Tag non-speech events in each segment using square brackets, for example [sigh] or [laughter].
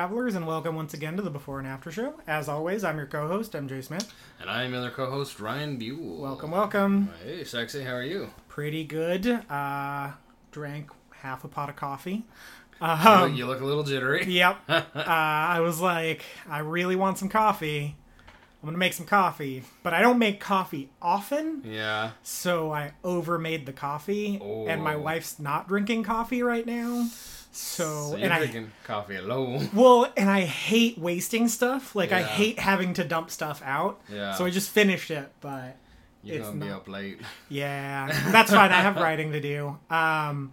Travelers, and welcome once again to the Before and After Show. As always, I'm your co-host, MJ Smith. And I'm your other co-host Ryan Buell. Welcome, welcome. Hey, sexy. How are you? Pretty good. Uh, drank half a pot of coffee. You Um, look- you look a little jittery. [laughs] Yep. [laughs] uh, I was like, I really want some coffee. I'm gonna make some coffee, but I don't make coffee often, Yeah. so I overmade the coffee, and my Oh. wife's not drinking coffee right now. So, So you're and I drinking coffee alone. [laughs] well, and I hate wasting stuff. Like I hate having to dump stuff out. Yeah. So I just finished it, but You're It's gonna be up late. [laughs] yeah, that's fine. I have [laughs] writing to do. Um,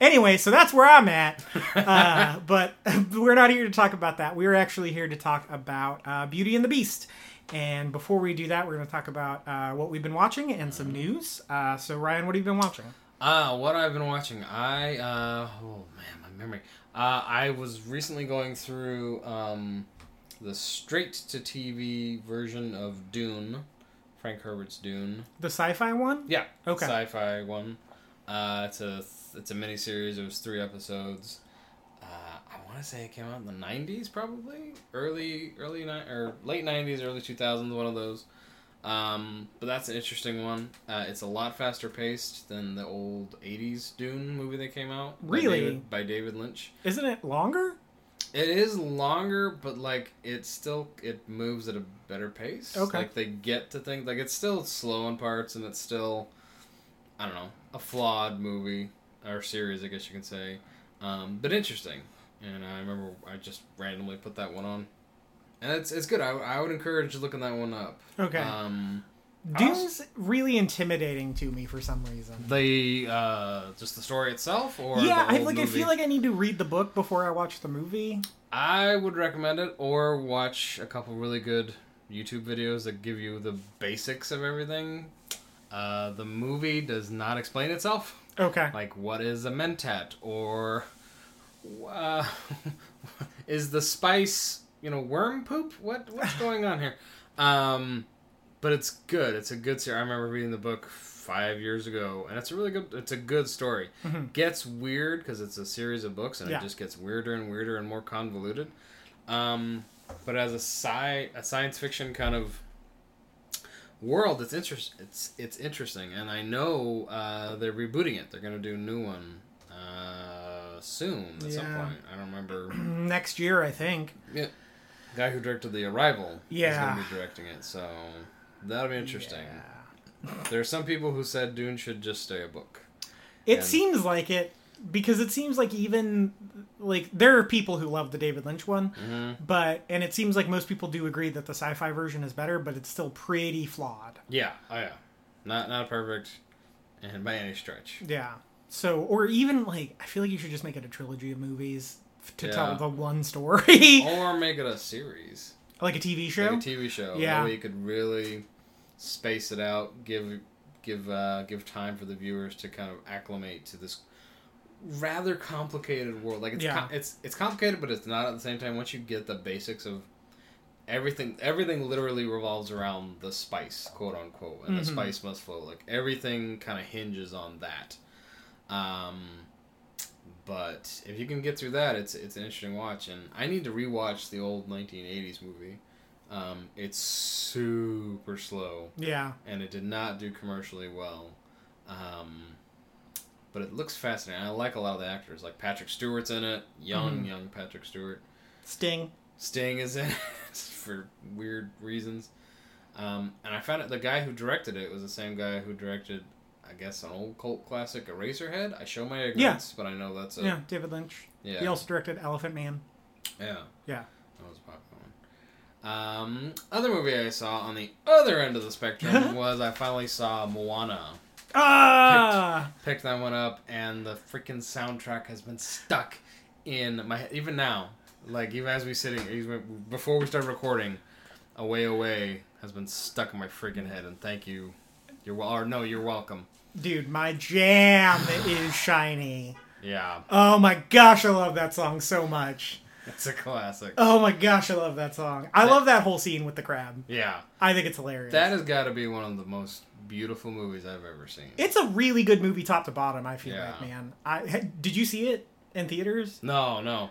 anyway, so that's where I'm at. Uh, but we're not here to talk about that. We're actually here to talk about uh, Beauty and the Beast. And before we do that, we're going to talk about uh, what we've been watching and some news. Uh, so, Ryan, what have you been watching? Uh, what I've been watching, I uh, oh man, memory. Uh, I was recently going through um, the straight to TV version of Dune, Frank Herbert's Dune. The sci-fi one? Yeah. Okay. Sci-fi one. Uh, it's a it's a miniseries. It was three episodes. Uh, I want to say it came out in the '90s, probably early early ni- or late '90s, early 2000s. One of those. Um, but that's an interesting one. Uh, it's a lot faster paced than the old '80s Dune movie that came out. by Really? David- by David Lynch. Isn't it longer? It is longer, but like it still it moves at a better pace. Okay. Like they get to things like it's still slow in parts, and it's still I don't know a flawed movie or series, I guess you can say, um, but interesting. And I remember I just randomly put that one on, and it's it's good. I, I would encourage looking that one up. Okay. Um, Dune's really intimidating to me for some reason. the uh, just the story itself, or yeah, I like. I feel like I need to read the book before I watch the movie. I would recommend it or watch a couple really good YouTube videos that give you the basics of everything. Uh, the movie does not explain itself. Okay. Like, what is a mentat? Or uh, [laughs] is the spice, you know, worm poop? What What's [laughs] going on here? Um, but it's good. It's a good series. I remember reading the book five years ago, and it's a really good. It's a good story. Gets weird because it's a series of books, and Yeah. it just gets weirder and weirder and more convoluted. Um, but as a sci a science fiction kind of world, it's interest it's it's interesting, and I know uh, they're rebooting it. They're gonna do a new one uh, soon at some point. I don't remember. [clears throat] Next year, I think. Yeah. Guy who directed The Arrival is Yeah. going to be directing it, so that'll be interesting. Yeah. There are some people who said Dune should just stay a book. It And- seems like it because it seems like even like there are people who love the David Lynch one, Mm-hmm. but and it seems like most people do agree that the sci-fi version is better, but it's still pretty flawed. Yeah, oh yeah, not not perfect, and by any stretch. Yeah. So or even like I feel like you should just make it a trilogy of movies to tell the one story, [laughs] Or make it a series, like a TV show. like a TV show. Yeah. way you could really space it out, give give uh, give time for the viewers to kind of acclimate to this rather complicated world. Like it's Yeah. com- it's it's complicated, but it's not at the same time. Once you get the basics of everything, everything literally revolves around the spice, quote unquote, and Mhm. the spice must flow. Like everything kind of hinges on that. Um, but if you can get through that, it's it's an interesting watch. And I need to rewatch the old 1980s movie. Um, it's super slow yeah. and it did not do commercially well. Um, but it looks fascinating. I like a lot of the actors. Like Patrick Stewart's in it, young, Mhm. young Patrick Stewart. Sting. Sting is in it [laughs] for weird reasons. Um, and I found it. The guy who directed it was the same guy who directed, I guess, an old cult classic, Eraserhead. I show my ignorance, but I know that's a yeah, David Lynch. yeah He also directed Elephant Man. yeah Yeah. that was a popular one. Um, other movie I saw on the other end of the spectrum [laughs] was I finally saw Moana. Ah, Picked that one up, and the freaking soundtrack has been stuck in my head. Even now, like even as we sitting, even before we started recording, "Away Away" has been stuck in my freaking head. And thank you. You're well, or no, you're welcome. Dude, my jam is shiny. Yeah, Oh my gosh, I love that song so much. it's a classic. Oh my gosh, I love that song. I love that whole scene with the crab. Yeah, I think it's hilarious. that has got to be one of the most beautiful movies I've ever seen. it's a really good movie, top to bottom. I feel Yeah. like, man. I did you see it in theaters? No, no.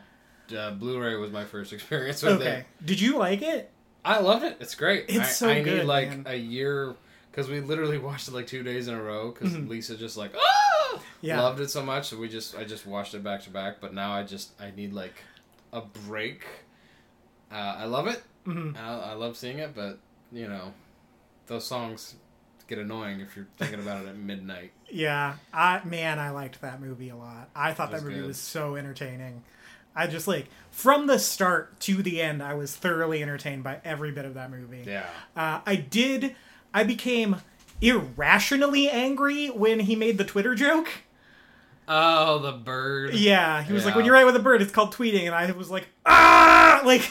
Uh, Blu-ray was my first experience with Okay. it. Did you like it? I loved it. It's great. It's I, so I good, need like man. a year because we literally [laughs] watched it like two days in a row because Mhm. Lisa just like ah Yeah. loved it so much. So we just I just watched it back to back. But now I just I need like a break. Uh, I love it. hmm I, I love seeing it, but you know, those songs get annoying if you're thinking about it at midnight. Yeah, I man, I liked that movie a lot. I thought that movie good. was so entertaining. I just like from the start to the end, I was thoroughly entertained by every bit of that movie. Yeah. Uh, I did. I became irrationally angry when he made the Twitter joke. Oh, the bird. Yeah, he was like, "When you write with a bird, it's called tweeting," and I was like, "Ah!" [laughs] Like,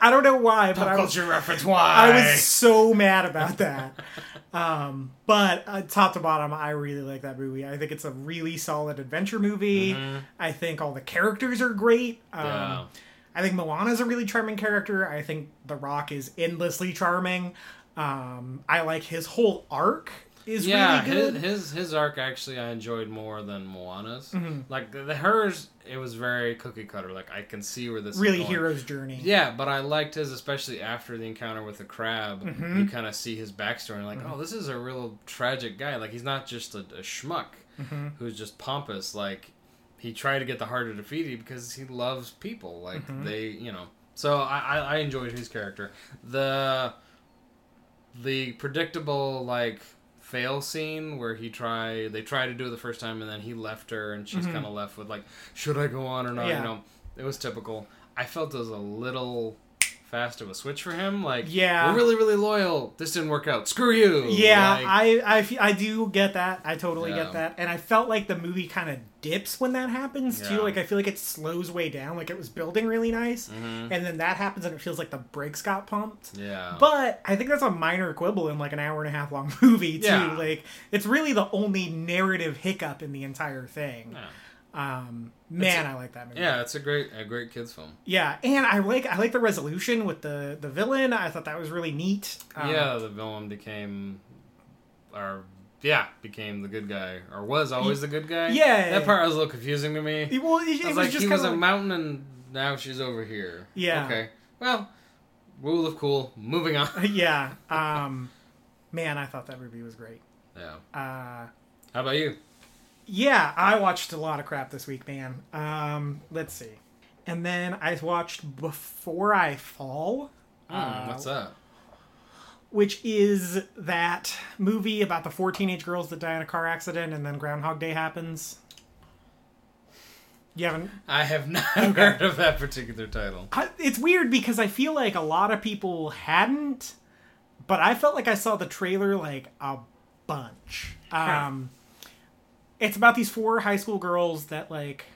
I don't know why, but Pop I was culture reference. Why? I was so mad about that. [laughs] um, but uh, top to bottom, I really like that movie. I think it's a really solid adventure movie. Mhm. I think all the characters are great. Um, Yeah. I think Moana's a really charming character. I think The Rock is endlessly charming. Um, I like his whole arc is yeah, really good. his, his his arc actually I enjoyed more than Moana's. Mhm. Like the, the hers, it was very cookie cutter. Like I can see where this really is going. hero's journey. Yeah, but I liked his, especially after the encounter with the crab. Mhm. You kind of see his backstory, and like, oh, this is a real tragic guy. Like he's not just a, a schmuck Mhm. who's just pompous. Like he tried to get the heart of Te Fiti because he loves people. Like Mhm. they, you know. So I, I, I enjoyed his character. The the predictable like fail scene where he try they try to do it the first time and then he left her and she's Mhm. kind of left with like should I go on or not? Yeah. You know, it was typical. I felt it was a little fast of a switch for him. Like, Yeah. we're really really loyal. This didn't work out. Screw you. Yeah, Like, I, I, I do get that. I totally Yeah. get that. And I felt like the movie kind of dips when that happens too. Like I feel like it slows way down. Like it was building really nice, Mhm. and then that happens and it feels like the brakes got pumped. yeah. But I think that's a minor quibble in like an hour and a half long [laughs] movie too. Yeah. Like it's really the only narrative hiccup in the entire thing. yeah. Um, man, I like that movie. yeah, it's a great a great kids film. Yeah, and I like I like the resolution with the the villain. I thought that was really neat. Um, yeah, the villain became, or yeah, became the good guy, or was always the good guy. Yeah. that part was a little confusing to me. It, well, it, it was, like, just he was of a mountain, and now she's over here. Yeah. Okay. Well, rule of cool. Moving on. [laughs] yeah. Um, man, I thought that movie was great. Yeah. Uh, How about you? Yeah, I watched a lot of crap this week, man. Um, let's see. And then I watched Before I Fall, Hmm, Uh, what's that? which is that movie about the four teenage girls that die in a car accident and then Groundhog Day happens. You haven't I have not [laughs] heard of that particular title. I, it's weird because I feel like a lot of people hadn't, but I felt like I saw the trailer like a bunch. Um, it's about these four high school girls that like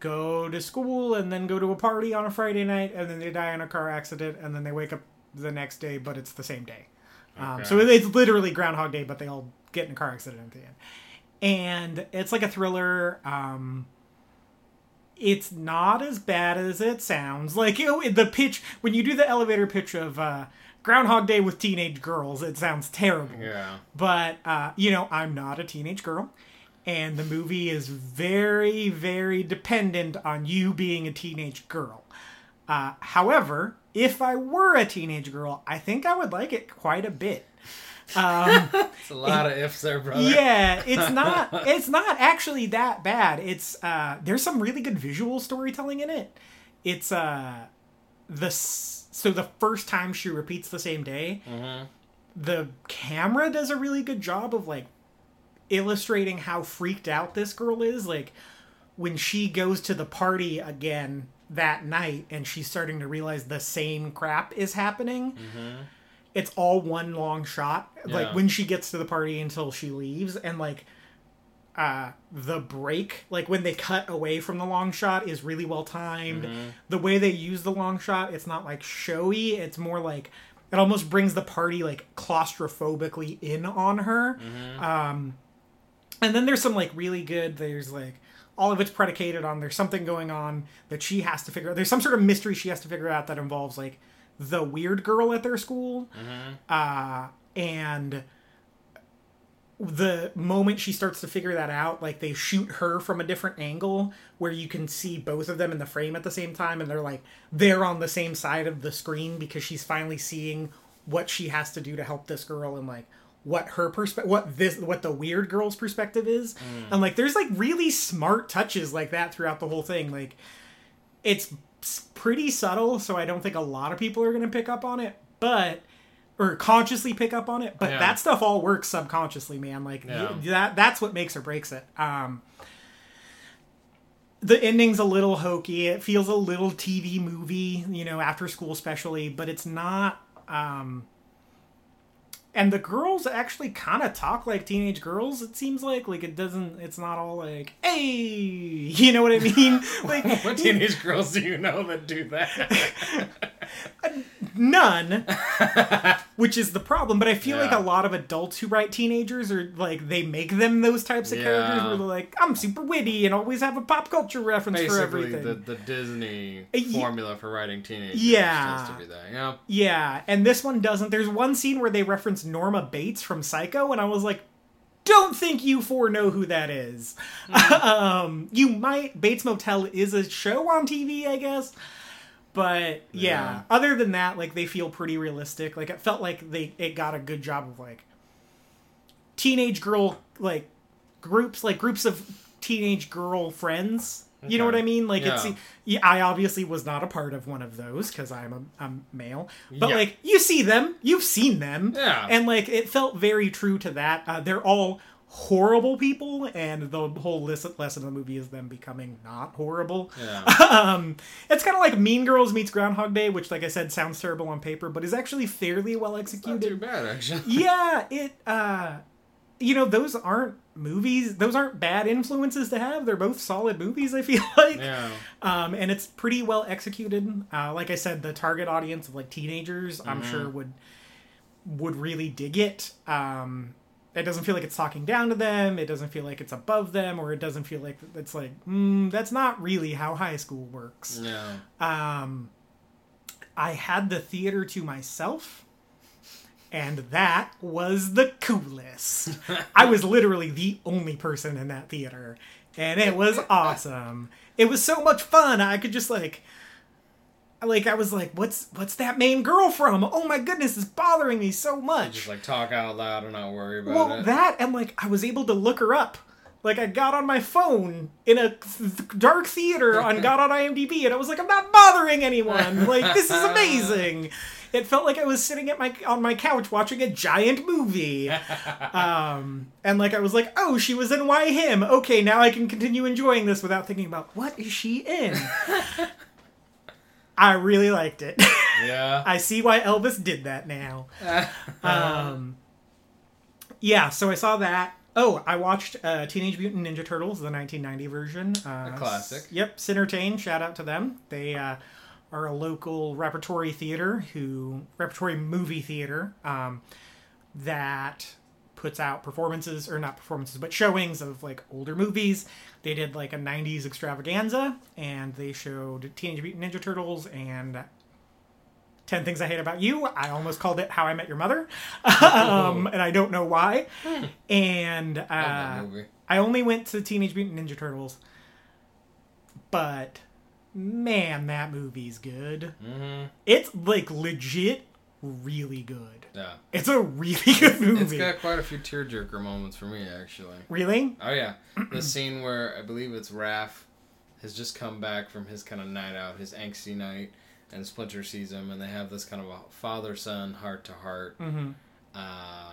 go to school and then go to a party on a Friday night and then they die in a car accident and then they wake up the next day, but it's the same day. Um, so it's literally Groundhog Day, but they all get in a car accident at the end. And it's like a thriller. Um, it's not as bad as it sounds. Like you know, the pitch when you do the elevator pitch of uh, Groundhog Day with teenage girls, it sounds terrible. Yeah. But uh, you know, I'm not a teenage girl, and the movie is very, very dependent on you being a teenage girl. Uh, however, if I were a teenage girl, I think I would like it quite a bit. Um, [laughs] It's a lot of ifs there, brother. yeah, it's [laughs] not. It's not actually that bad. It's uh, there's some really good visual storytelling in it. It's uh, the so the first time she repeats the same day, Mhm. the camera does a really good job of like illustrating how freaked out this girl is. Like when she goes to the party again that night and she's starting to realize the same crap is happening. Mm-hmm. It's all one long shot. Like Yeah. when she gets to the party until she leaves and like uh the break like when they cut away from the long shot is really well timed Mm-hmm. the way they use the long shot it's not like showy it's more like it almost brings the party like claustrophobically in on her Mm-hmm. um and then there's some like really good there's like all of it's predicated on there's something going on that she has to figure out there's some sort of mystery she has to figure out that involves like the weird girl at their school Mm-hmm. uh and the moment she starts to figure that out like they shoot her from a different angle where you can see both of them in the frame at the same time and they're like they're on the same side of the screen because she's finally seeing what she has to do to help this girl and like what her perspective what this what the weird girl's perspective is. Mm. And like there's like really smart touches like that throughout the whole thing. Like it's pretty subtle so i don't think a lot of people are going to pick up on it but or consciously pick up on it but Yeah. that stuff all works subconsciously man like Yeah. that that's what makes or breaks it um the ending's a little hokey it feels a little tv movie you know after school especially but it's not um and the girls actually kind of talk like teenage girls it seems like like it doesn't it's not all like hey [laughs] you know what i mean [laughs] like [laughs] what teenage girls do you know that do that? none which is the problem but i feel like a lot of adults who write teenagers are like they make them those types of characters where they're like i'm super witty and always have a pop culture reference for everything the, the Disney Uh, formula for writing teenagers Yeah. tends to be that. Yeah. yeah and this one doesn't there's one scene where they reference norma bates from psycho and i was like don't think you four know who that is. [laughs] Um you might bates motel is a show on tv i guess but yeah, Yeah. other than that like they feel pretty realistic. Like it felt like they it got a good job of like teenage girl like groups like groups of teenage girl friends you know what i mean like it's Yeah. yeah, i obviously was not a part of one of those because i'm a, I'm male but Yeah. like you see them you've seen them Yeah. and like it felt very true to that uh, they're all horrible people and the whole lesson, lesson of the movie is them becoming not horrible Yeah. [laughs] um, it's kind of like Mean Girls meets Groundhog Day, which, like I said, sounds terrible on paper, but is actually fairly well executed. Not too bad, actually. yeah, it. uh You know, those aren't movies. Those aren't bad influences to have. They're both solid movies. I feel [laughs] like. Yeah. Um, and it's pretty well executed. Uh, like I said, the target audience of like teenagers, I'm Mm-hmm. sure would would really dig it. Um, it doesn't feel like it's talking down to them. It doesn't feel like it's above them, or it doesn't feel like it's like mm, that's not really how high school works. Yeah. Um, I had the theater to myself, and that was the coolest. I was literally the only person in that theater, and it was [laughs] awesome. It was so much fun. I could just like. Like I was like, what's what's that main girl from? Oh my goodness, it's bothering me so much. Just like talk out loud and not worry about Well, it. that and like I was able to look her up. Like I got on my phone in a th- dark theater and got on [laughs] IMDb, and I was like, I'm not bothering anyone. Like this is [laughs] amazing. It felt like I was sitting at my on my couch watching a giant movie. [laughs] Um, and like I was like, oh, she was in Why Him. Okay, now I can continue enjoying this without thinking about what is she in. [laughs] I really liked it. [laughs] yeah. I see why Elvis did that now. Um, yeah, so I saw that. Oh, I watched uh, Teenage Mutant Ninja Turtles, the 1990 version. Uh, A classic. s- Yep, Cinertain. Shout out to them. They uh, are a local repertory theater who repertory movie theater um, that puts out performances or not performances but showings of like older movies they did like a 90s extravaganza and they showed teenage mutant ninja turtles and 10 Things I Hate About You. I almost called it How I Met Your Mother. [laughs] um, [laughs] and I don't know why. And uh, movie. I only went to Teenage Mutant Ninja Turtles. But man, that movie's good. Mm-hmm. It's like legit really good. Yeah. It's a really [laughs] good movie. It's got quite a few tearjerker moments for me, actually. Really? Oh yeah, the [clears throat] scene where I believe it's Raph has just come back from his kind of night out, his angsty night, and Splinter sees him, and they have this kind of a father-son heart-to-heart. Mm-hmm. Uh,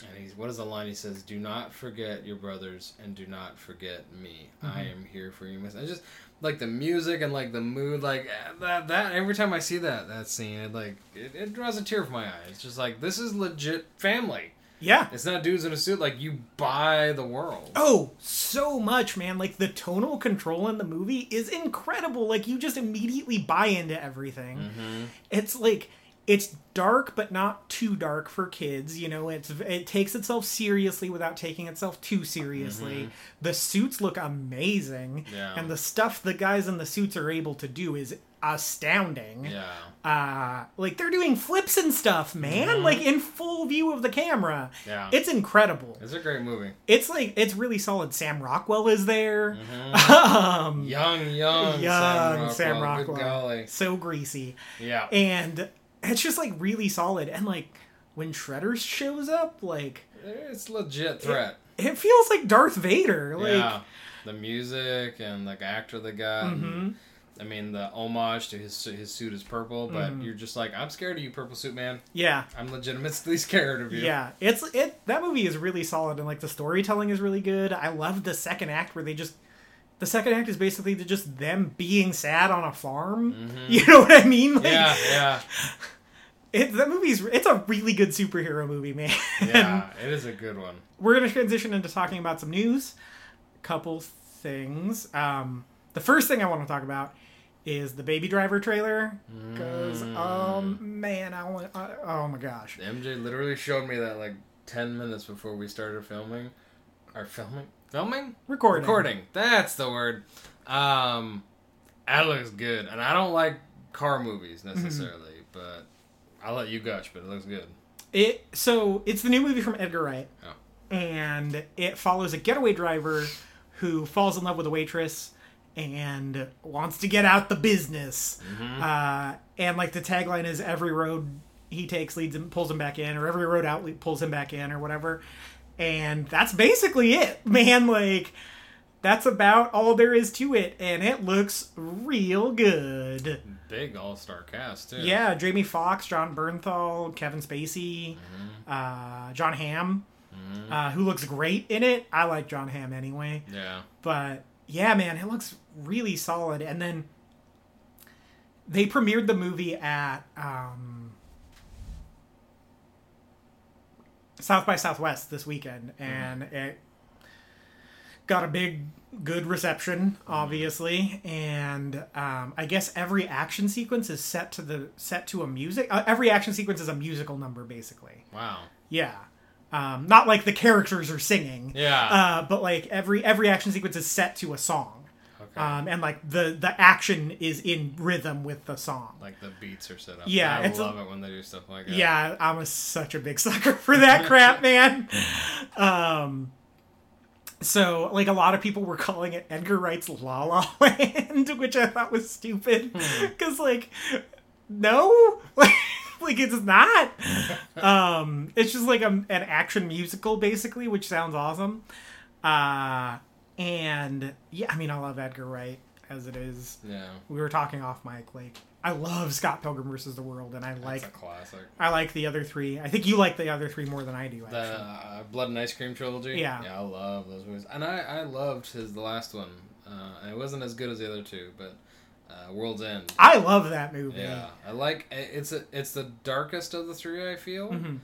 And he's what is the line he says? Do not forget your brothers and do not forget me. I am here for you. miss." And just like the music and like the mood, like eh, that. That every time I see that that scene, it like it, it draws a tear from my eye. It's just like this is legit family. Yeah. It's not dudes in a suit. Like you buy the world. Oh, so much, man. Like the tonal control in the movie is incredible. Like you just immediately buy into everything. Mm-hmm. It's like it's dark but not too dark for kids, you know. It's it takes itself seriously without taking itself too seriously. The suits look amazing Mm-hmm. Yeah. and the stuff the guys in the suits are able to do is astounding. Yeah. Uh like they're doing flips and stuff, man, like in full view of the camera. Mm-hmm. Yeah. It's incredible It's a great movie. it's like it's really solid. Sam Rockwell is there. Mm-hmm. [laughs] um, Young, young, young Sam Sam Rockwell. Rockwell, Good golly. so greasy, Yeah. and it's just like really solid. And like when Shredder shows up, like It's legit threat. it feels like Darth Vader. Like yeah. The music and like actor they got. and, Mhm. I mean, the homage to his his suit is purple, but Mm-hmm. you're just like, I'm scared of you, purple suit man. yeah, I'm legitimately [laughs] scared of you. yeah. It's it. That movie is really solid, and like the storytelling is really good. I love the second act where they just. The second act is basically just them being sad on a farm. [laughs] You know what I mean? Like, Mm-hmm. Yeah, yeah, It, that movie's it's a really good superhero movie, man. yeah. [laughs] it is a good one. We're gonna transition into talking about some news. Couple things. Um, the first thing I want to talk about is the Baby Driver trailer because Mm. um man, I want oh my gosh, MJ literally showed me that like ten minutes before we started filming. Or filming? Filming? recording. Recording. That's the word. Um, that looks good, and I don't like car movies Mm-hmm. necessarily, but I'll let you gush. But it looks good. It so it's the new movie from Edgar Wright, Oh. and it follows a getaway driver who falls in love with a waitress and wants to get out the business. Uh, and like the tagline is every road he takes leads him pulls him back in, or every road out pulls him back in, or whatever. And that's basically it, [laughs] man. Like that's about all there is to it, and it looks real good. Big all star cast too. Yeah, Jamie Foxx, Jon Bernthal, Kevin Spacey, uh, Jon Hamm, uh, who looks great in it. I like Jon Hamm anyway, Yeah. but yeah, man, it looks really solid. And then they premiered the movie at um, South by Southwest this weekend, and it got a big good reception obviously and um, i guess every action sequence is set to the set to a music uh, every action sequence is a musical number basically Wow. yeah um, not like the characters are singing Yeah. uh, but like every every action sequence is set to a song okay. um, and like the the action is in rhythm with the song like the beats are set up. Yeah, I it's a- love it when they do stuff like that. yeah i'm a, such a big sucker [laughs] for that crap man [laughs] um so like a lot of people were calling it edgar wright's la la [laughs] land which i thought was stupid. Because like no? Like, [laughs] like it's not. [laughs] Um it's just like a, an action musical basically which sounds awesome. Uh and yeah i mean i love edgar wright as it is Yeah. we were talking off mic like i love scott pilgrim versus the world and i like That's a classic. I like the other three. I think you like the other three more than I do. Actually. The uh, Blood and Ice Cream trilogy. Yeah. Yeah, I love those movies, and I I loved his the last one. Uh, it wasn't as good as the other two, but uh, World's End. I love that movie. Yeah, I like it's a, it's the darkest of the three. I feel, Mhm.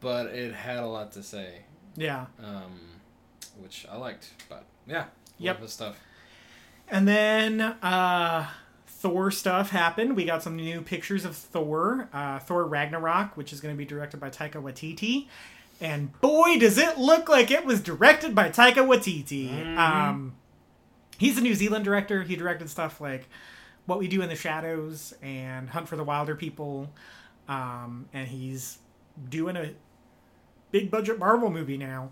but it had a lot to say, Yeah. um, which I liked. But yeah, Yep. love his stuff. And then uh, Thor stuff happened. We got some new pictures of Thor, uh, Thor Ragnarok, which is going to be directed by Taika Waititi. And boy, does it look like it was directed by Taika Waititi. Mhm. Um, he's a New Zealand director. He directed stuff like What We Do in the Shadows and Hunt for the Wilderpeople. Um, and he's doing a big budget Marvel movie now.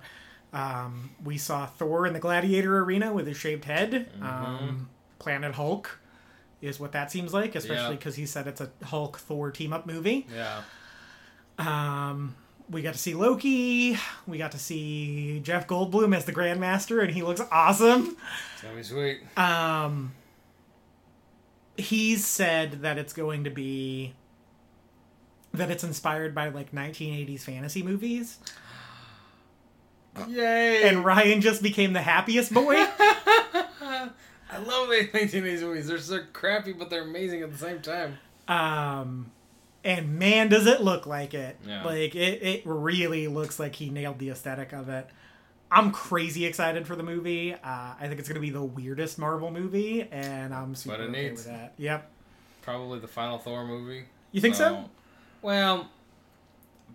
Um, we saw Thor in the Gladiator Arena with his shaved head. Um, Planet Hulk is what that seems like, especially Yeah. because he said it's a Hulk Thor team up movie. Yeah, Um, we got to see Loki. We got to see Jeff Goldblum as the Grandmaster, and he looks awesome. gonna be sweet. Um, he's said that it's going to be that it's inspired by like 1980s fantasy movies. Yay! and Ryan just became the happiest boy. [laughs] I love the 1980s movies. They're so crappy, but they're amazing at the same time. Um, and man, does it look like it! Yeah. Like it, it really looks like he nailed the aesthetic of it. I'm crazy excited for the movie. Uh, I think it's going to be the weirdest Marvel movie, and I'm super But it okay needs- with that. Yep. Probably the final Thor movie. You think so? Oh. Well,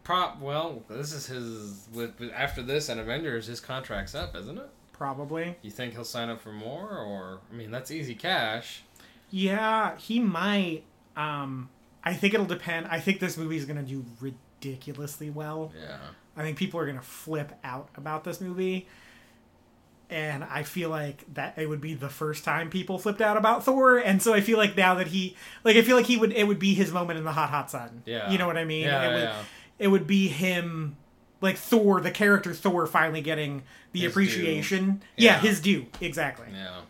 prop. Well, this is his. With after this and Avengers, his contract's up, isn't it? Probably. You think he'll sign up for more, or I mean, that's easy cash. Yeah, he might. Um, I think it'll depend. I think this movie is going to do ridiculously well. Yeah. I think people are going to flip out about this movie. And I feel like that it would be the first time people flipped out about Thor, and so I feel like now that he, like, I feel like he would, it would be his moment in the hot, hot sun. Yeah. you know what I mean. Yeah, it would, yeah. It would be him, like Thor, the character Thor, finally getting the His appreciation. Yeah, Yeah. his due exactly. Yeah.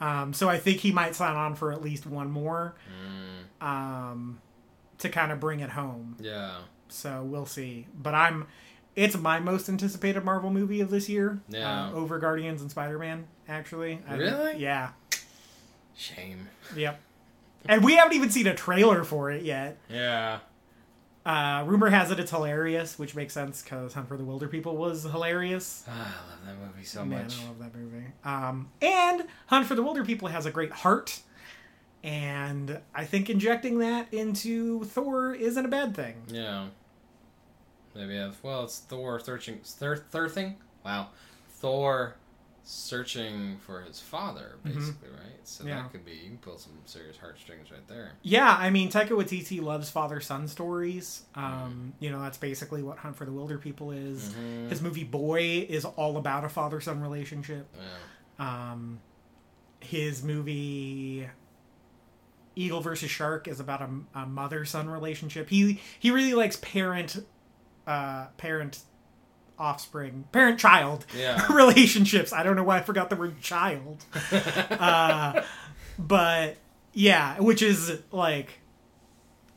Um, so I think he might sign on for at least one more Mm, um, to kind of bring it home. yeah. So we'll see. But I'm, it's my most anticipated Marvel movie of this year. Yeah. Uh, over Guardians and Spider Man, actually. I think- Really? yeah. Shame. Yep. And we haven't even seen a trailer for it yet. Yeah. Uh, rumor has it it's hilarious, which makes sense because Hunt for the Wilderpeople was hilarious. Ah, [sighs] I love that movie so Man, much. I love that movie. Um, and Hunt for the Wilderpeople has a great heart. And I think injecting that into Thor isn't a bad thing. Yeah. Maybe have. Well, it's Thor searching. Thir- Thirthing? Wow. Thor searching for his father, basically, right? So Mm-hmm. Yeah. that could be. You can pull some serious heartstrings right there. Yeah, I mean, Taika Waititi loves father-son stories. Um, You know, that's basically what Hunt for the Wilderpeople is. Mhm. His movie Boy is all about a father-son relationship. Yeah. Um, his movie Eagle versus Shark is about a, a mother-son relationship. He he really likes parent, uh, parent, offspring, parent-child Yeah. [laughs] relationships. I don't know why I forgot the word child. [laughs] uh, but yeah, which is like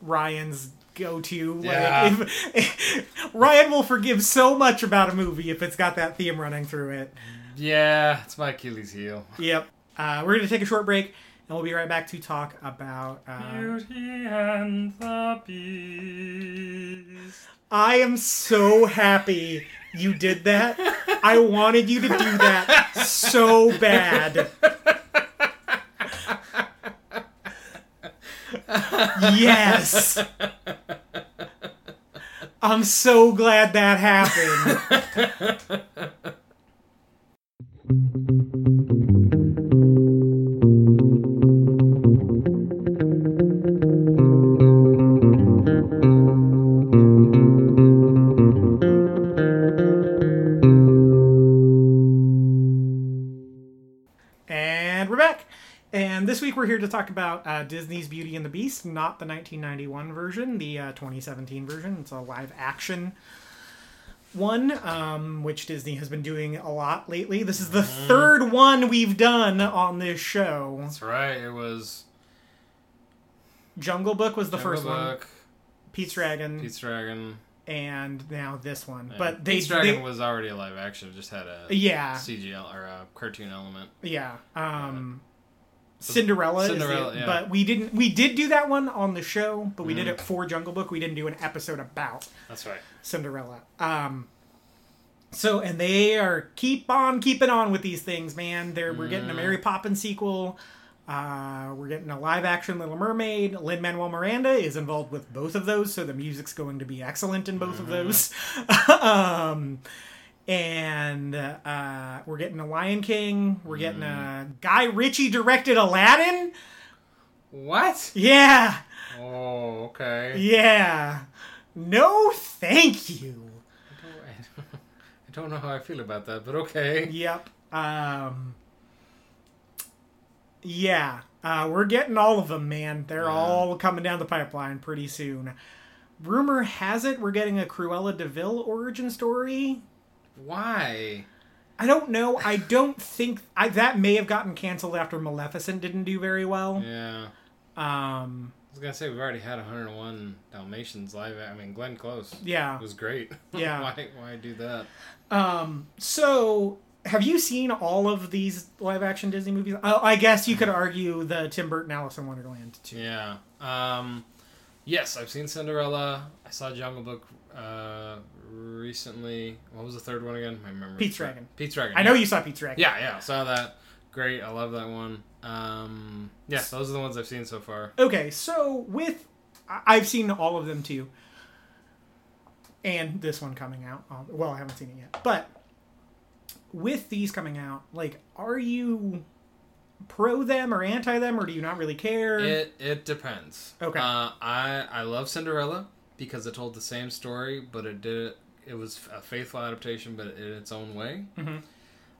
Ryan's go-to. Like, Yeah. if, [laughs] Ryan will forgive so much about a movie if it's got that theme running through it. yeah, it's my Achilles heel. Yep. Uh, we're gonna take a short break, and we'll be right back to talk about. Uh, Beauty and the Beast. I am so happy you did that. I wanted you to do that so bad. Yes. I'm so glad that happened. This week we're here to talk about uh, Disney's Beauty and the Beast, not the 1991 version, the uh, 2017 version. It's a live action one, um, which Disney has been doing a lot lately. This is the third one we've done on this show. That's right. It was Jungle Book was the Jungle first one, Pete's Dragon, Pete's Dragon. and now this one. Yeah. But they, Pete's Dragon they- was already a live action. It just had a yeah, CGL or a cartoon element. Yeah. Um Cinderella, Cinderella, is the, yeah. but we didn't we did do that one on the show, but we did Mhm. it for Jungle Book. We didn't do an episode about That's right. Cinderella. Um so and they are keep on keeping on with these things, man. They're we're getting a Mhm. Mary Poppins sequel. Uh, we're getting a live action Little Mermaid. Lin Manuel Miranda is involved with both of those, so the music's going to be excellent in both of those. [laughs] um, and uh, we're getting a Lion King. We're getting a Guy Ritchie directed Aladdin. What? Yeah, Oh, okay. yeah. No, thank you. I don't, [laughs] I don't know how I feel about that, but okay. Yep. Um, yeah, uh, we're getting all of them, man. They're Yeah. all coming down the pipeline pretty soon. Rumor has it we're getting a Cruella de Vil origin story. Why? I don't know. I don't think I, that may have gotten canceled after Maleficent didn't do very well. Yeah. Um, I was gonna say we've already had 101 Dalmatians live. I mean, Glenn Close Yeah. It was great. [laughs] Yeah. why why do that? Um, so have you seen all of these live action Disney movies? I, I guess you could argue the Tim Burton Alice in Wonderland too. Yeah. Um, yes, I've seen Cinderella. I saw Jungle Book uh, recently. What was the third one again? My memory. Pete's Dragon. Pete's Dragon. I know you saw Pete's Dragon. Yeah, yeah, saw that. Great. I love that one. Um, yeah, those are the ones I've seen so far. Okay, so with I've seen all of them too, and this one coming out. um, Well, I haven't seen it yet, but with these coming out, like, are you pro them or anti them, or do you not really care? It it depends. Okay. Uh, I I love Cinderella because it told the same story, but it did it. It was a faithful adaptation, but in its own way. Mhm.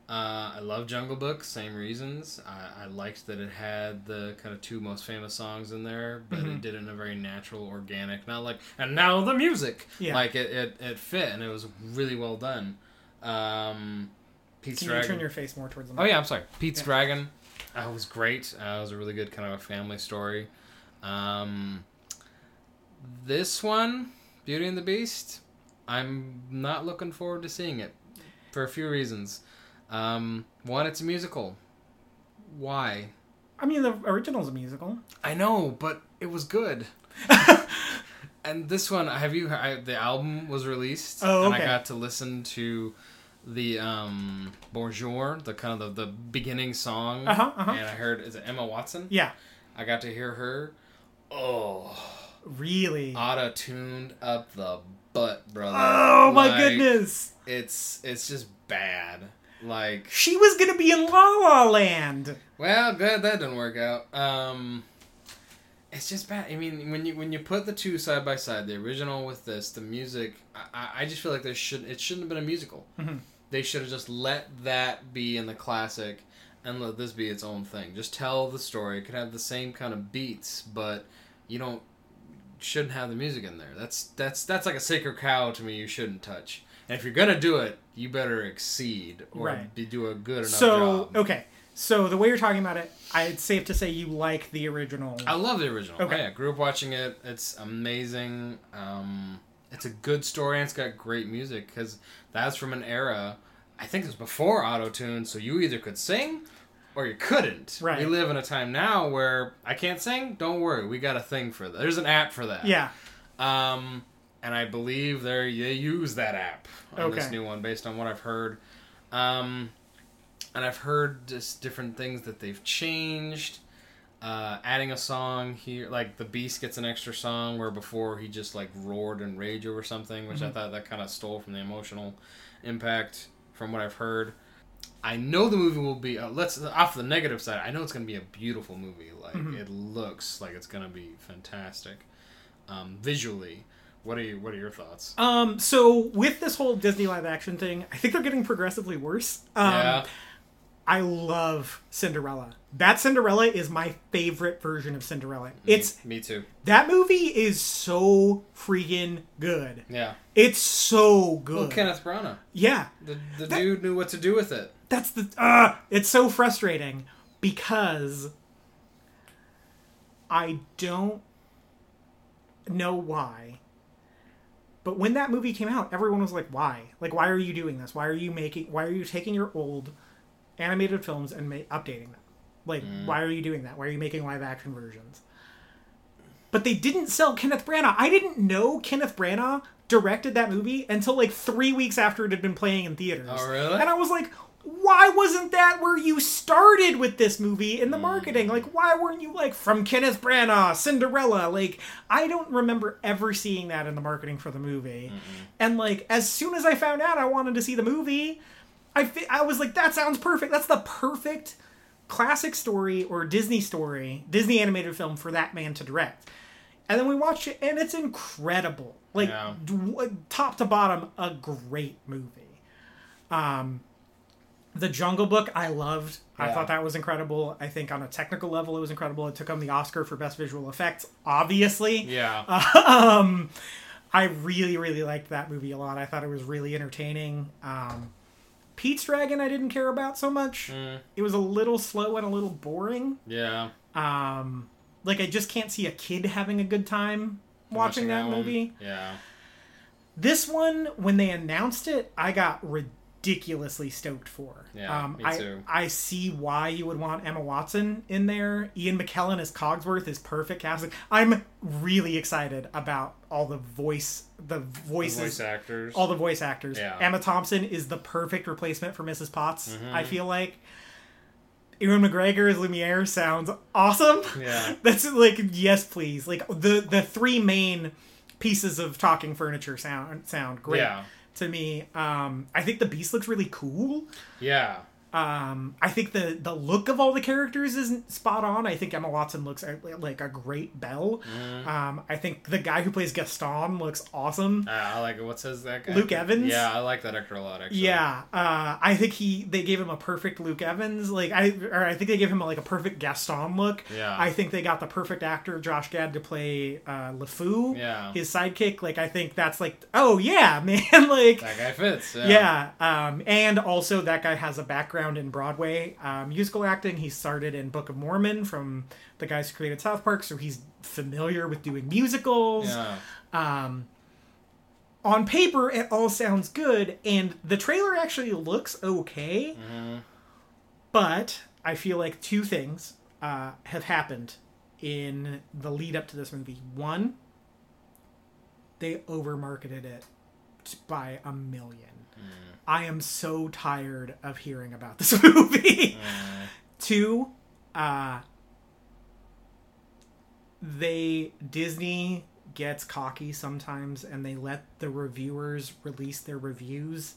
Uh, I love Jungle Book, same reasons. I, I liked that it had the kind of two most famous songs in there, but Mhm. it did it in a very natural, organic, not like and now the music. Yeah. Like it, it, it fit and it was really well done. Um, Pete's Can you Dragon. turn your face more towards the Oh yeah, I'm sorry. Pete's Yeah. Dragon. Uh, was great. Uh, it was a really good kind of a family story. Um, this one, Beauty and the Beast, I'm not looking forward to seeing it for a few reasons. Um, one, it's a musical. Why? I mean, the original's a musical. I know, but it was good. [laughs] and this one, have you? I, the album was released, Oh, and I got to listen to the um, Bonjour, the kind of the, the beginning song, Uh-huh, uh-huh. and I heard is it Emma Watson? Yeah, I got to hear her. Oh, really. auto tuned up the butt, brother. oh my Like, goodness. It's it's just bad. Like, She was gonna be in La La Land. well, glad that didn't work out. Um, it's just bad. I mean, when you when you put the two side by side, the original with this, the music, I, I- just feel like there should it shouldn't have been a musical. Mhm. They should have just let that be in the classic, and let this be its own thing. Just tell the story. It could have the same kind of beats, but you don't shouldn't have the music in there. That's that's that's like a sacred cow to me. You shouldn't touch. And if you're gonna do it, you better exceed or Right. be, do a good enough So job. okay, so the way you're talking about it, I, it's safe to say you like the original. I love the original. Okay. Yeah, grew up watching it. It's amazing. Um, it's a good story and it's got great music because that's from an era. I think it was before auto tune, so you either could sing or you couldn't. Right. We live in a time now where I can't sing. Don't worry, we got a thing for that. There's an app for that. Yeah. Um, and I believe they they use that app on this new one based on what I've heard. Um, and I've heard just different things that they've changed. Uh, adding a song here, like the Beast gets an extra song where before he just like roared and rage over something, which I thought that kind of stole from the emotional impact from what I've heard. I know the movie will be. Uh, let's off the negative side. I know it's going to be a beautiful movie. Like it looks like it's going to be fantastic um, visually. What are you, What are your thoughts? Um. So with this whole Disney live action thing, I think they're getting progressively worse. Um, yeah, I love Cinderella. That Cinderella is my favorite version of Cinderella. It's me too. that movie is so freaking good. Yeah, It's so good. well, Kenneth Branagh, yeah. the the That- dude knew what to do with it. That's the uh it's so frustrating because I don't know why. But when that movie came out, everyone was like, "Why? Like, why are you doing this? Why are you making? Why are you taking your old animated films and ma- updating them? Like, mm. why are you doing that? Why are you making live action versions?" But they didn't sell Kenneth Branagh. I didn't know Kenneth Branagh directed that movie until like three weeks after it had been playing in theaters. Oh, really? And I was like, why wasn't that where you started with this movie in the mm. marketing? Like, why weren't you like from Kenneth Branagh, Cinderella? Like, I don't remember ever seeing that in the marketing for the movie. And like, as soon as I found out I wanted to see the movie, I fi- I was like, that sounds perfect. That's the perfect classic story or Disney story, Disney animated film for that man to direct. And then we watched it, and it's incredible. Like Yeah. d- top to bottom, a great movie. Um, the Jungle Book, I loved. I thought that was incredible. I think on a technical level, it was incredible. It took home the Oscar for best visual effects, obviously. Yeah, [laughs] um, I really, really liked that movie a lot. I thought it was really entertaining. Um, Pete's Dragon, I didn't care about so much. Mm, It was a little slow and a little boring. yeah. Um, Like I just can't see a kid having a good time watching, that, one. movie. Yeah. This one, when they announced it, I got ridiculously stoked for. Yeah, um, me I, too. I see why you would want Emma Watson in there. Ian McKellen as Cogsworth is perfect casting. I'm really excited about all the voice, the The voices, voice actors. all the voice actors. Yeah. Emma Thompson is the perfect replacement for Mrs. Potts. Mhm. I feel like. Ewan McGregor as Lumiere sounds awesome. Yeah. [laughs] That's like yes, please. Like the the three main pieces of talking furniture sound sound great Yeah. To me. Um, I think the Beast looks really cool. Yeah. Um, I think the the look of all the characters isn't spot on. I think Emma Watson looks uh, like a great Belle. Mhm. Um, I think the guy who plays Gaston looks awesome. Uh, I like it. What's his that guy? Luke Evans? Yeah, I like that actor a lot. Actually. Yeah, uh, I think he they gave him a perfect Luke Evans. Like I or I think they gave him like a perfect Gaston look. Yeah. I think they got the perfect actor Josh Gad to play uh, LeFou, Yeah. his sidekick. Like I think that's like oh yeah [laughs] man like That guy fits. Yeah. yeah. Um, and also that guy has a background in Broadway uh, musical acting. He started in Book of Mormon from the guys who created South Park, so he's familiar with doing musicals. Yeah. Um, on paper, it all sounds good, and the trailer actually looks okay. Mhm. But I feel like two things uh, have happened in the lead up to this movie. One, they over marketed it by a million. I am so tired of hearing about this [laughs] movie. Mm. Two, uh, they Disney gets cocky sometimes, and they let the reviewers release their reviews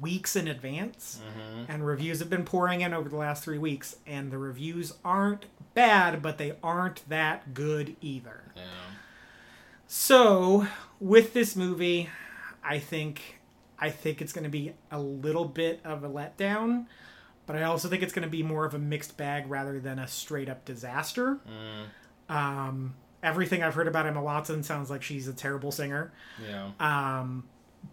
weeks in advance. Mhm. And reviews have been pouring in over the last three weeks, and the reviews aren't bad, but they aren't that good either. Yeah. So, with this movie, I think I think it's going to be a little bit of a letdown, but I also think it's going to be more of a mixed bag rather than a straight up disaster. Mm. Um, everything I've heard about Emma Watson sounds like she's a terrible singer. Yeah. Um,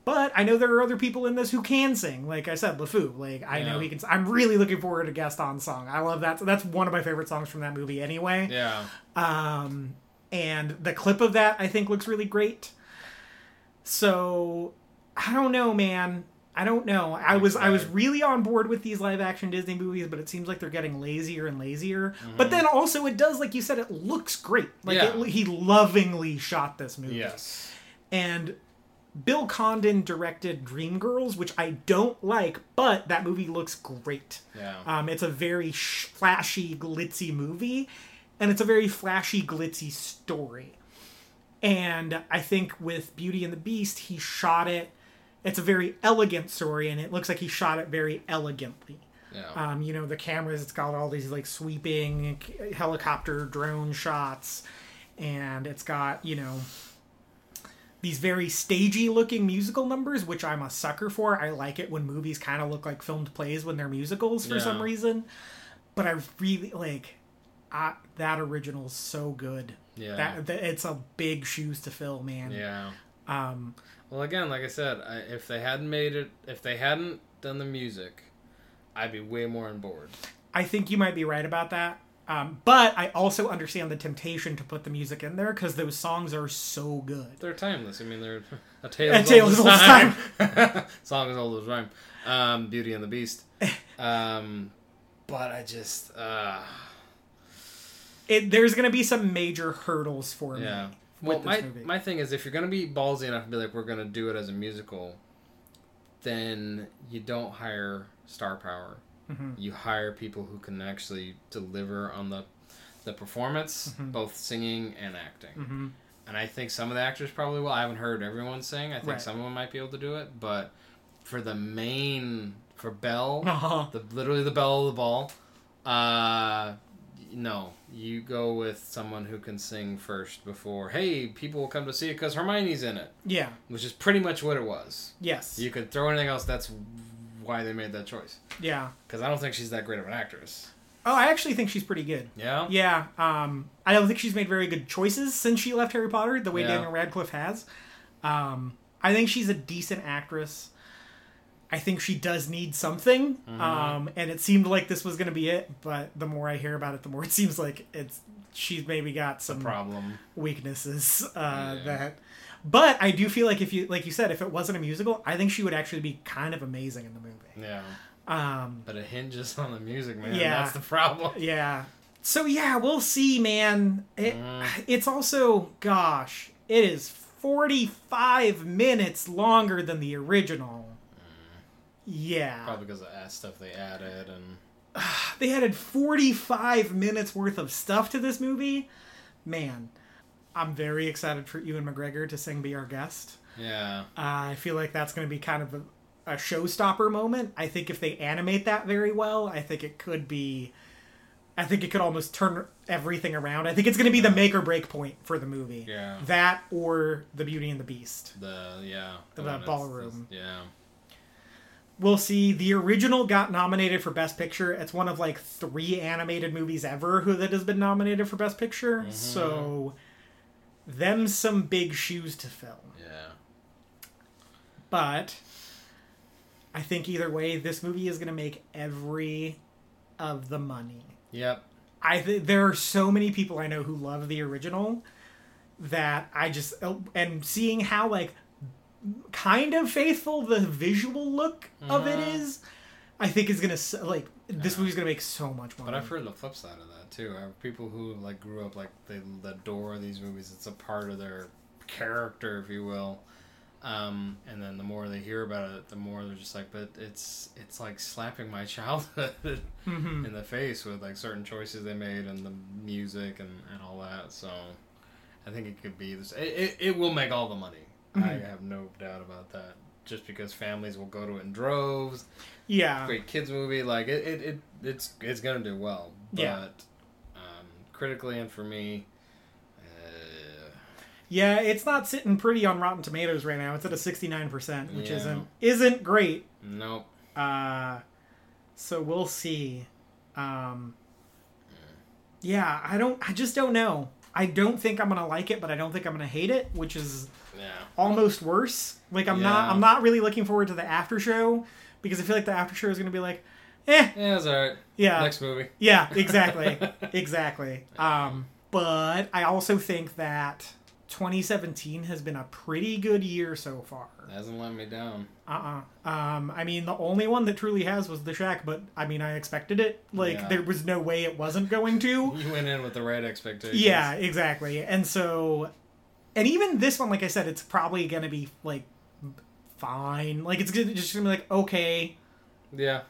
but I know there are other people in this who can sing. Like I said, LeFou. Like I know he can. I'm really looking forward to Gaston's song. I love that. That's one of my favorite songs from that movie. Anyway. Yeah. Um, and the clip of that I think looks really great. So I don't know, man. I don't know. I was I was really on board with these live action Disney movies, but it seems like they're getting lazier and lazier. Mm-hmm. But then also it does, like you said, it looks great. Like Yeah. it, he lovingly shot this movie. Yes. And Bill Condon directed Dreamgirls, which I don't like, but that movie looks great. Yeah. Um, it's a very flashy, glitzy movie, and it's a very flashy, glitzy story. And I think with Beauty and the Beast, he shot it. It's a very elegant story, and it looks like he shot it very elegantly. yeah. Um, you know, the cameras, it's got all these like sweeping helicopter drone shots, and it's got, you know, these very stagey looking musical numbers, which I'm a sucker for. I like it when movies kind of look like filmed plays when they're musicals for Yeah. some reason. But I really like I, that original's so good. yeah. That, that it's a big shoes to fill, man. yeah. Um, Well, again, like I said, I, if they hadn't made it, if they hadn't done the music, I'd be way more on board. I think you might be right about that. Um, but I also understand the temptation to put the music in there because those songs are so good. They're timeless. I mean, they're [laughs] a tale, A tale as old as time. [laughs] Song old as rhyme. Um, Beauty and the Beast. [laughs] Um, but I just, uh, It, there's going to be some major hurdles for yeah. me Well, my movie. my thing is, if you're gonna be ballsy enough to be like, we're gonna do it as a musical, then you don't hire star power. Mhm. You hire people who can actually deliver on the the performance, Mm-hmm. both singing and acting. Mhm. And I think some of the actors probably will. I haven't heard everyone sing. I think Right. some of them might be able to do it, but for the main for Belle, [laughs] Uh-huh. the literally the bell of the ball. Uh, no, you go with someone who can sing first before. Hey, people will come to see it because Hermione's in it, Yeah. which is pretty much what it was. Yes. You could throw anything else. That's why they made that choice. yeah. Because I don't think she's that great of an actress. Oh, I actually think she's pretty good. Yeah. Yeah. Um, I don't think she's made very good choices since she left Harry Potter, the way Yeah. Daniel Radcliffe has. Um, I think she's a decent actress. I think she does need something, Mm-hmm. um, and it seemed like this was going to be it. But the more I hear about it, the more it [laughs] seems like it's she's maybe got some Problem. weaknesses uh, Yeah. that. But I do feel like if you like you said, if it wasn't a musical, I think she would actually be kind of amazing in the movie. Yeah. Um, But it hinges on the music, man. Yeah. That's the problem. [laughs] yeah. So yeah, we'll see, man. It, Mm. It's also, gosh, it is forty-five minutes longer than the original. Yeah, Probably because of that stuff they added and [sighs] they added forty-five minutes worth of stuff to this movie. Man, I'm very excited for Ewan McGregor to sing "Be Our Guest." yeah. Uh, I feel like that's going to be kind of a, a showstopper moment. I think if they animate that very well, I think it could be. I think it could almost turn everything around. I think it's going to be the make or break point for the movie. Yeah. That or The Beauty and the Beast. The yeah. The that's- ballroom. Yeah. We'll see. The original got nominated for Best Picture. It's one of like three animated movies ever who that has been nominated for Best Picture. Mm-hmm. So, them some big shoes to fill. Yeah. But I think either way, this movie is going to make every of the money. Yep. I th- there are so many people I know who love the original that I just oh, and seeing how like kind of faithful the visual look of it Mhm. is, I think is gonna like this Yeah. movie's gonna make so much money. But I've heard the flip side of that too. People who like grew up like they adore these movies. It's a part of their character, if you will. Um, and then the more they hear about it, the more they're just like, but it's it's like slapping my [laughs] childhood Mhm. in the face with like certain choices they made and the music and, and all that. So I think it could be this. It, it, it will make all the money. I Mhm. have no doubt about that. Just because families will go to it in droves. yeah, Great kids movie. Like it, it, it it's it's gonna do well. But Yeah. um, critically and for me, uh, yeah, it's not sitting pretty on Rotten Tomatoes right now. It's at a sixty nine percent, which Yeah. isn't isn't great. nope. Uh, so we'll see. Um, yeah, I don't. I just don't know. I don't think I'm gonna like it, but I don't think I'm gonna hate it, which is Yeah. almost worse. Like I'm not. I'm not really looking forward to the after show because I feel like the after show is gonna be like, eh, Yeah, it's alright. yeah, Next movie. yeah, exactly, [laughs] exactly. Um, but I also think that 2017 has been a pretty good year so far. Hasn't let me down. Uh-uh. Um, I mean, the only one that truly has was The Shack, but I mean, I expected it. Like, Yeah. there was no way it wasn't going to. [laughs] You went in with the right expectations. yeah, exactly. And so, and even this one, like I said, it's probably going to be, like, fine. Like, it's gonna, just going to be like, okay, Yeah.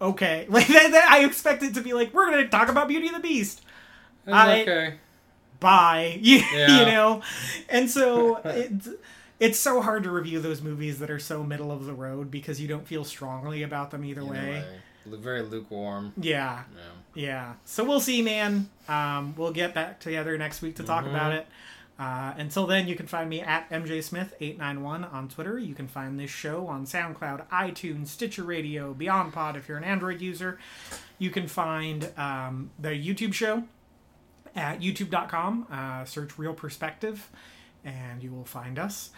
okay. [laughs] Like, that, that, I expect it to be like, we're going to talk about Beauty and the Beast. It's I- okay. Bye. [laughs] You, Yeah. you know? And so, [laughs] it's, it's so hard to review those movies that are so middle of the road because you don't feel strongly about them either, Either way. Lu- Very lukewarm. Yeah, Yeah. yeah. So we'll see, man. Um, we'll get back together next week to talk Mhm. about it. Uh, until then, you can find me at mjsmith891 on Twitter. You can find this show on SoundCloud, iTunes, Stitcher Radio, Beyond Pod if you're an Android user. You can find um, the YouTube show at youtube.com. Uh, search Real Perspective, and you will find us.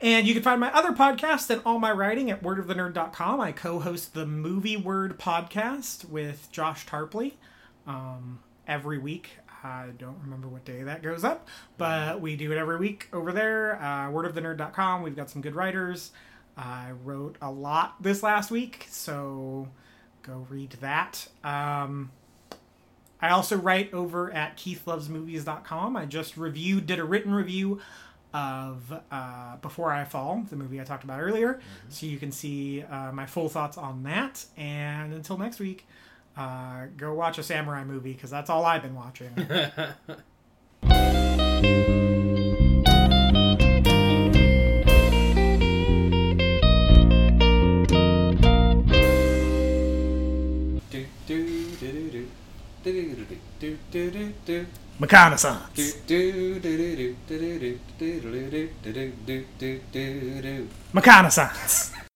And you can find my other podcast and all my writing at wordofthenerd.com. I co host the Movie Word podcast with Josh Tarpley um, every week. I don't remember what day that goes up, but we do it every week over there. Uh, wordofthenerd.com. We've got some good writers. I wrote a lot this last week, so go read that. Um, I also write over at keithlovesmovies.com. I just reviewed, did a written review of uh, Before I Fall, the movie I talked about earlier. So you can see uh, my full thoughts on that. And until next week, uh, go watch a samurai movie because that's all I've been watching. [laughs] Reconnaissance. Reconnaissance.